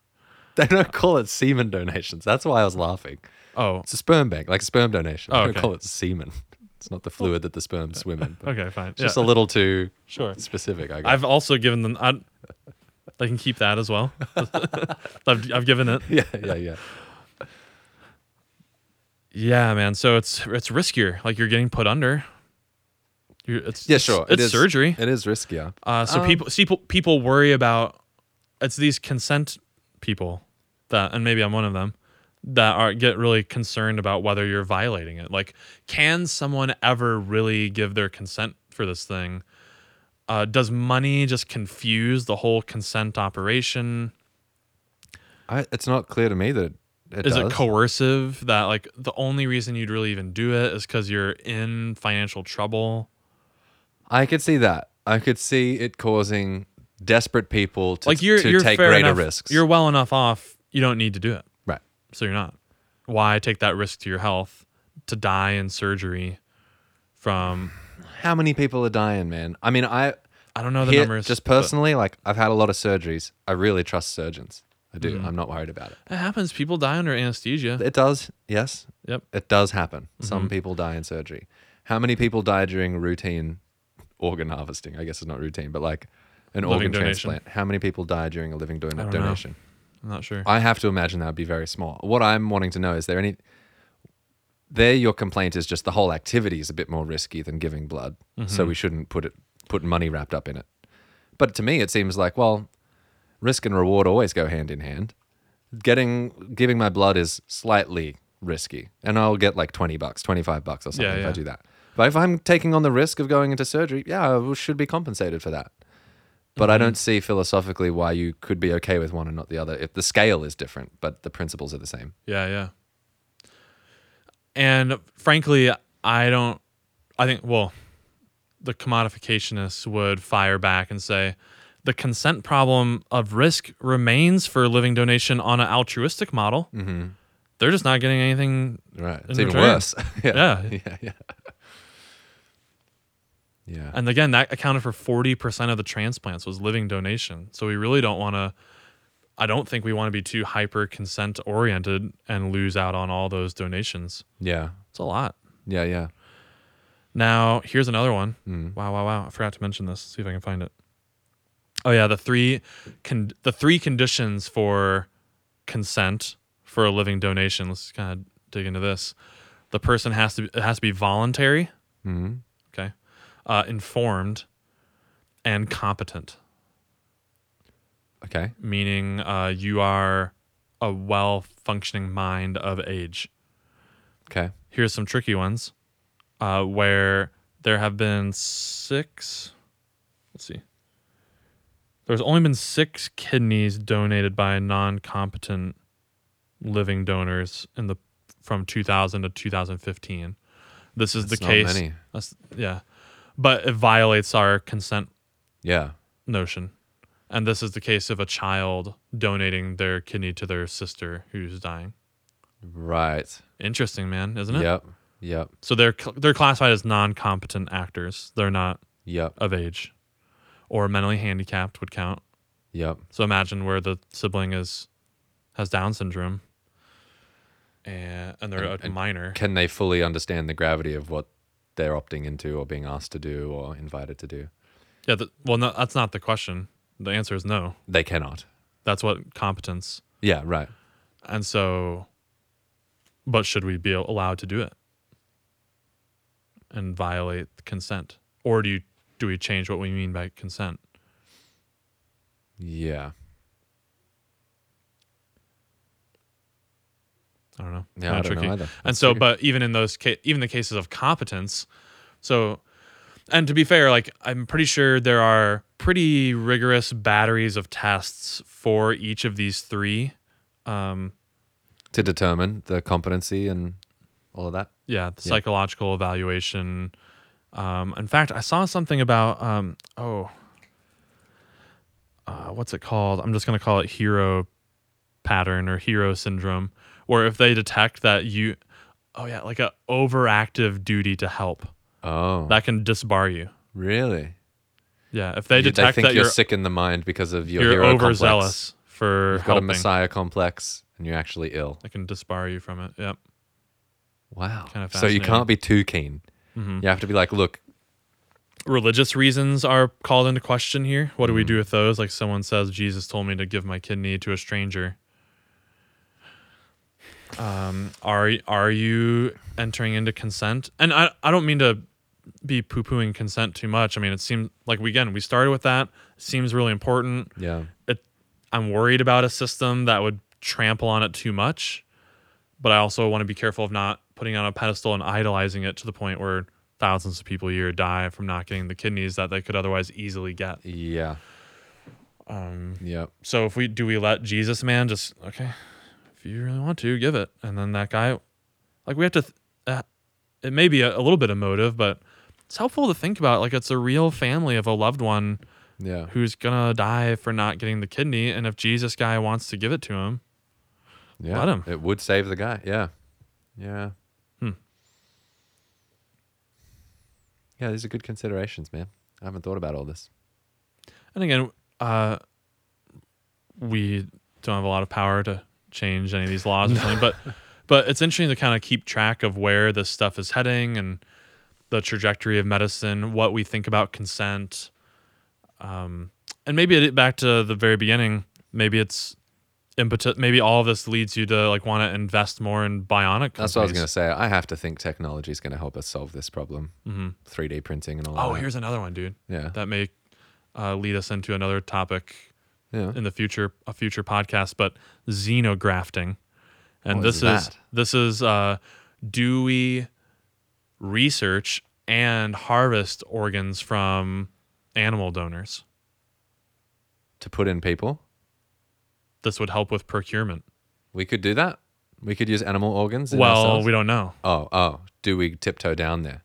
They don't call it semen donations. That's why I was laughing. Oh, It's a sperm bank, like a sperm donation. Oh, They okay. don't call it semen. It's not the fluid that the sperm swim in. okay, fine. it's Just yeah, a little too sure. specific, I guess. I've also given them. I, they can keep that as well. I've, I've given it. yeah, yeah, yeah. Yeah, man. So it's it's riskier. Like you're getting put under. You're, it's Yeah, sure. It's it is, surgery. It is riskier. Uh, so Um, people, people people worry about it's these consent people that, and maybe I'm one of them that are get really concerned about whether you're violating it. Like, can someone ever really give their consent for this thing? Uh, does money just confuse the whole consent operation? I, it's not clear to me that it Is does. it coercive that like the only reason you'd really even do it is because you're in financial trouble? I could see that. I could see it causing desperate people to, like you're to you're take greater enough, risks. You're well enough off. You don't need to do it. right. So you're not. Why take that risk to your health to die in surgery from How many people are dying, man? I mean, I I don't know the here- numbers. just but- personally, like I've had a lot of surgeries. I really trust surgeons. I do. Mhm. I'm not worried about it. It happens. People die under anesthesia. It does, yes. Yep. It does happen. Some Mhm. people die in surgery. How many people die during routine organ harvesting? I guess it's not routine, but like an Living organ donation. transplant. How many people die during a living don- don't know. donation? I'm not sure. I have to imagine that would be very small. What I'm wanting to know is there any there your complaint is just the whole activity is a bit more risky than giving blood. So Mhm. we shouldn't put it put money wrapped up in it. But to me it seems like, well, risk and reward always go hand in hand. Getting giving my blood is slightly risky. And I'll get like 20 bucks, 25 bucks or something Yeah, if I do that. But if I'm taking on the risk of going into surgery, yeah, I should be compensated for that. But I Mhm. don't see philosophically why you could be okay with one and not the other. If the scale is different, but the principles are the same. Yeah, yeah. And frankly, I don't. I think well, the commodificationists would fire back and say the consent problem of risk remains for living donation on an altruistic model. Mm-hmm. They're just not getting anything. Right. It's even return. worse. Yeah. Yeah. Yeah. Yeah. And again, that accounted for forty percent of the transplants was living donation. So we really don't want to. I don't think we want to be too hyper consent oriented and lose out on all those donations. Yeah. It's a lot. Yeah. Yeah. Now, here's another one. Mm. Wow, wow, wow! I forgot to mention this. see if I can find it. Oh yeah, the three con- the three conditions for consent for a living donation. Let's kind of dig into this. The person has to be, it has to be voluntary, Mm. okay, uh, informed, and competent. Okay. Meaning, uh, you are a well functioning mind of age. Okay. here's some tricky ones uh, where there have been six let's see there's only been six kidneys donated by non-competent living donors in the from 2000 to 2015 this is That's the not case yeah but it violates our consent Yeah. notion and this is the case of a child donating their kidney to their sister who's dying Right. interesting man isn't it Yep. Yep. So they're they're classified as non-competent actors. They're not Yep. of age, or mentally handicapped would count. Yep. So imagine where the sibling is has Down syndrome, and and they're And- a and minor. Can they fully understand the gravity of what they're opting into or being asked to do or invited to do? Yeah. The, well, no, that's not the question. The answer is no. They cannot. That's what competence. Yeah. Right. And so, but should we be allowed to do it and violate consent, or do you do we change what we mean by consent? Yeah. I don't know. Yeah. I don't tricky. know either. and so tricky. but even in those ca- even the cases of competence so and to be fair like i'm pretty sure there are pretty rigorous batteries of tests for each of these three um to determine the competency and all of that. yeah the Yeah. psychological evaluation um in fact i saw something about um oh uh, what's it called i'm just going to call it hero pattern or hero syndrome where if they detect that you oh yeah like a overactive duty to help Oh. that can disbar you. really? Yeah, if they You- detect think that you're, you're sick in the mind because of your you're hero complex. overzealous for You've got a messiah complex and you're actually ill. they can disbar you from it. Yep. Wow. Kinda so you can't be too keen. hmm You have to be like, look, Religious reasons are called into question here. What do we Mhm. do with those? Like someone says, Jesus told me to give my kidney to a stranger. Um, are are you entering into consent? And I I don't mean to be poo pooing consent too much. I mean, it seems like we again we started with that. It seems really important. yeah, It, I'm worried about a system that would trample on it too much, but I also want to be careful of not putting on a pedestal and idolizing it to the point where thousands of people a year die from not getting the kidneys that they could otherwise easily get. yeah, Um, yeah, so if we do we let Jesus man just okay, if you really want to give it, and then that guy, like we have to, th- uh, it may be a, a little bit of motive, but it's helpful to think about like it's a real family of a loved one yeah. who's gonna die for not getting the kidney, and if Jesus guy wants to give it to him, Yeah. Let 'em. It would save the guy. Yeah. Yeah. Hmm. Yeah, these are good considerations, man. I haven't thought about all this. And again, uh, we don't have a lot of power to change any of these laws or something. But but it's interesting to kind of keep track of where this stuff is heading and the trajectory of medicine, what we think about consent, um, and maybe it, back to the very beginning. Maybe it's impetus. Maybe all of this leads you to like want to invest more in bionic. That's what I was going to say. I have to think technology is going to help us solve this problem. Mm-hmm. 3D printing and all that. Oh, that. here's another one, dude. yeah, That may uh, lead us into another topic yeah. in the future, a future podcast. But xenografting, and What this is is this is uh, do we research and harvest organs from animal donors? To put in people, This would help with procurement. we could do that. We could use animal organs. In Well, ourselves? we don't know. Oh, oh. Do we tiptoe down there?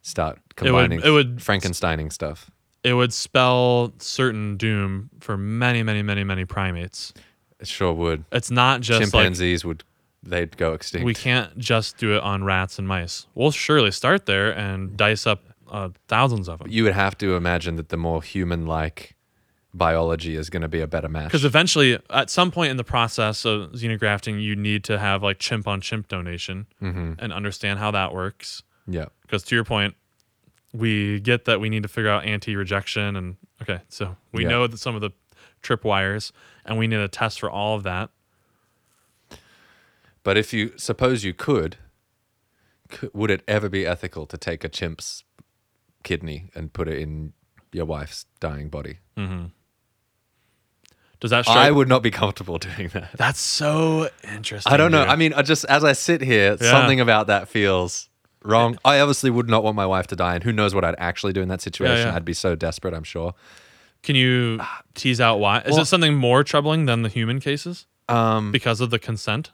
Start It would- combining it would- Frankensteining stuff. It would spell certain doom for many, many, many, many primates. It sure would. It's not just like Chimpanzees would they'd go extinct. we can't just do it on rats and mice. We'll surely start there and dice up uh, thousands of them. you would have to imagine that the more human-like biology is going to be a better match. Because eventually, at some point in the process of xenografting, you need to have like chimp on chimp donation Mm-hmm. and understand how that works. yeah, Because to your point, we get that we need to figure out anti rejection. And okay, so we Yeah. know that some of the tripwires, and we need a test for all of that. But if you suppose you could, c would it ever be ethical to take a chimp's kidney and put it in your wife's dying body? Does that strike? I would not be comfortable doing that. That's so interesting. I don't know. dude. I mean, I just as I sit here, Yeah. something about that feels wrong. I obviously would not want my wife to die, and who knows what I'd actually do in that situation. yeah. I'd be so desperate. I'm sure. Can you tease out why? Is Well- it something more troubling than the human cases Um, because of the consent?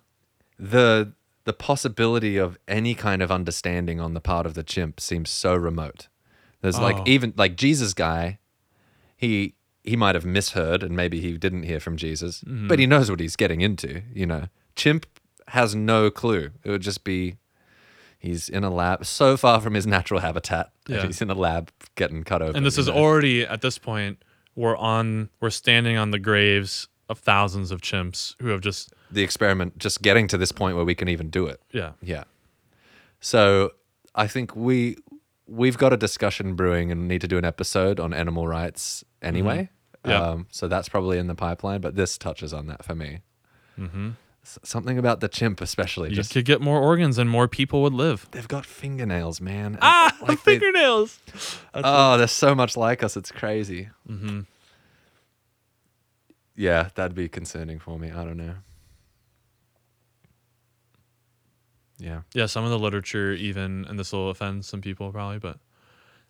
The the possibility of any kind of understanding on the part of the chimp seems so remote. There's Oh. like even like Jesus guy, he he might have misheard and maybe he didn't hear from Jesus, Mm-hmm. but he knows what he's getting into. You know, chimp has no clue. It would just be he's in a lab so far from his natural habitat. Yeah. He's in a lab getting cut open. And this is know? already at this point we're on we're standing on the graves of thousands of chimps who have just the experiment just getting to this point where we can even do it. yeah Yeah. So I think we we've got a discussion brewing and need to do an episode on animal rights anyway. Yeah. Um, so that's probably in the pipeline, but this touches on that for me. Mm-hmm. something about the chimp, especially. you Just could get more organs and more people would live. they've got fingernails, man. Ah, like they- fingernails. oh, they're so much like us. It's crazy. Mm-hmm. Yeah, that'd be concerning for me. I don't know. Yeah. Yeah, some of the literature even and this will offend some people probably, but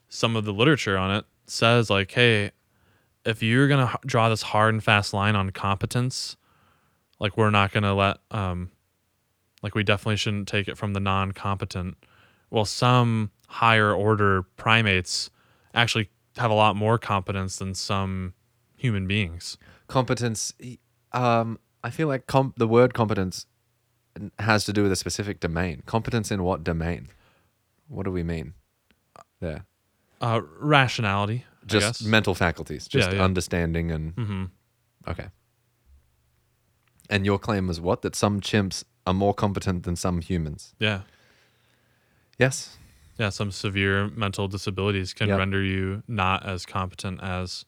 some of the literature on it says like, hey, if you're going to draw this hard and fast line on competence, like we're not going to let um like we definitely shouldn't take it from the non-competent. Well, some higher order primates actually have a lot more competence than some human beings. competence um i feel like com- the word competence has to do with a specific domain competence in what domain what do we mean there Uh rationality, just mental faculties just Yeah, yeah. understanding and Mm-hmm. okay and your claim was what that some chimps are more competent than some humans Yeah. yes Yeah, some severe mental disabilities can Yep. render you not as competent as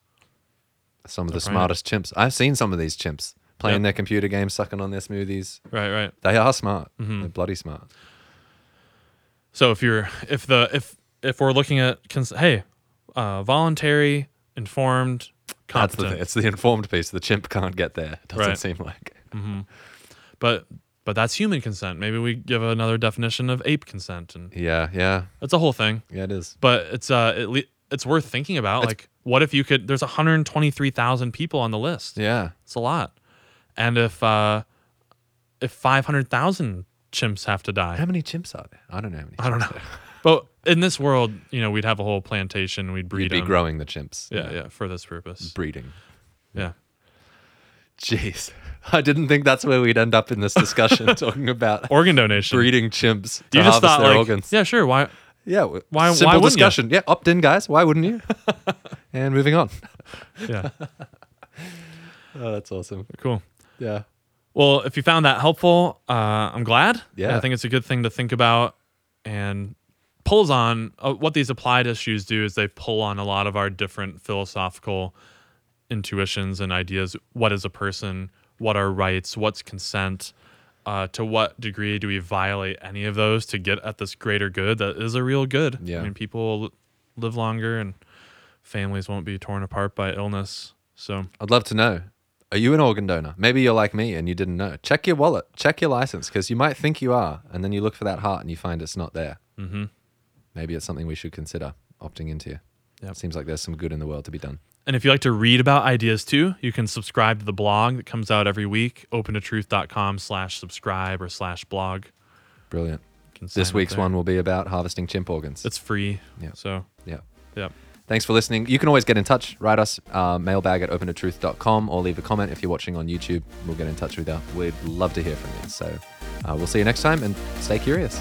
some of the Right. smartest chimps i've seen some of these chimps playing Yep. their computer games sucking on their smoothies right, right. they are smart Mm-hmm. they're bloody smart So if you're if the if if we're looking at cons- hey, uh, voluntary, informed, that's the it's the informed piece the chimp can't get there it doesn't Right. seem like but but that's human consent. Maybe we give another definition of ape consent, and yeah yeah it's a whole thing. Yeah, it is. But it's uh at le- it's worth thinking about. like, what if you could? There's 123,000 people on the list. Yeah. It's a lot. And if uh if 500,000 chimps have to die, How many chimps are there? I don't know how many. I don't know. But in this world, you know, we'd have a whole plantation. We'd breed You'd be them. growing the chimps. Yeah, yeah, for this purpose. Breeding. Yeah. Jeez. I didn't think that's where we'd end up in this discussion talking about Organ donation. breeding chimps to you just harvest thought their like, organs. yeah, sure. Why? Yeah. Why- Simple why wouldn't you? Yeah. Opt in, guys. Why wouldn't you? and moving on. Yeah, Oh, that's awesome. cool. Yeah. Well, if you found that helpful, uh, I'm glad. Yeah. I think it's a good thing to think about and pulls on uh, what these applied issues do is they pull on a lot of our different philosophical intuitions and ideas. What is a person? What are rights? What's consent? Uh, to what degree do we violate any of those to get at this greater good that is a real good? Yeah. I mean, people will live longer and families won't be torn apart by illness. So, I'd love to know. Are you an organ donor? Maybe you're like me and you didn't know. Check your wallet, check your license, because you might think you are, and then you look for that heart and you find it's not there. hmm Maybe it's something we should consider opting into. Yep. Seems like there's some good in the world to be done. And if you like to read about ideas too, you can subscribe to the blog that comes out every week, opentotruth.com slash subscribe or slash blog. Brilliant. You can sign This week's one will be about harvesting chimp organs. It's free. Yeah. So, yeah. yeah. Thanks for listening. You can always get in touch. Write us uh, mailbag at opentotruth.com or leave a comment if you're watching on YouTube. We'll get in touch with you. We'd love to hear from you. So uh, we'll see you next time and stay curious.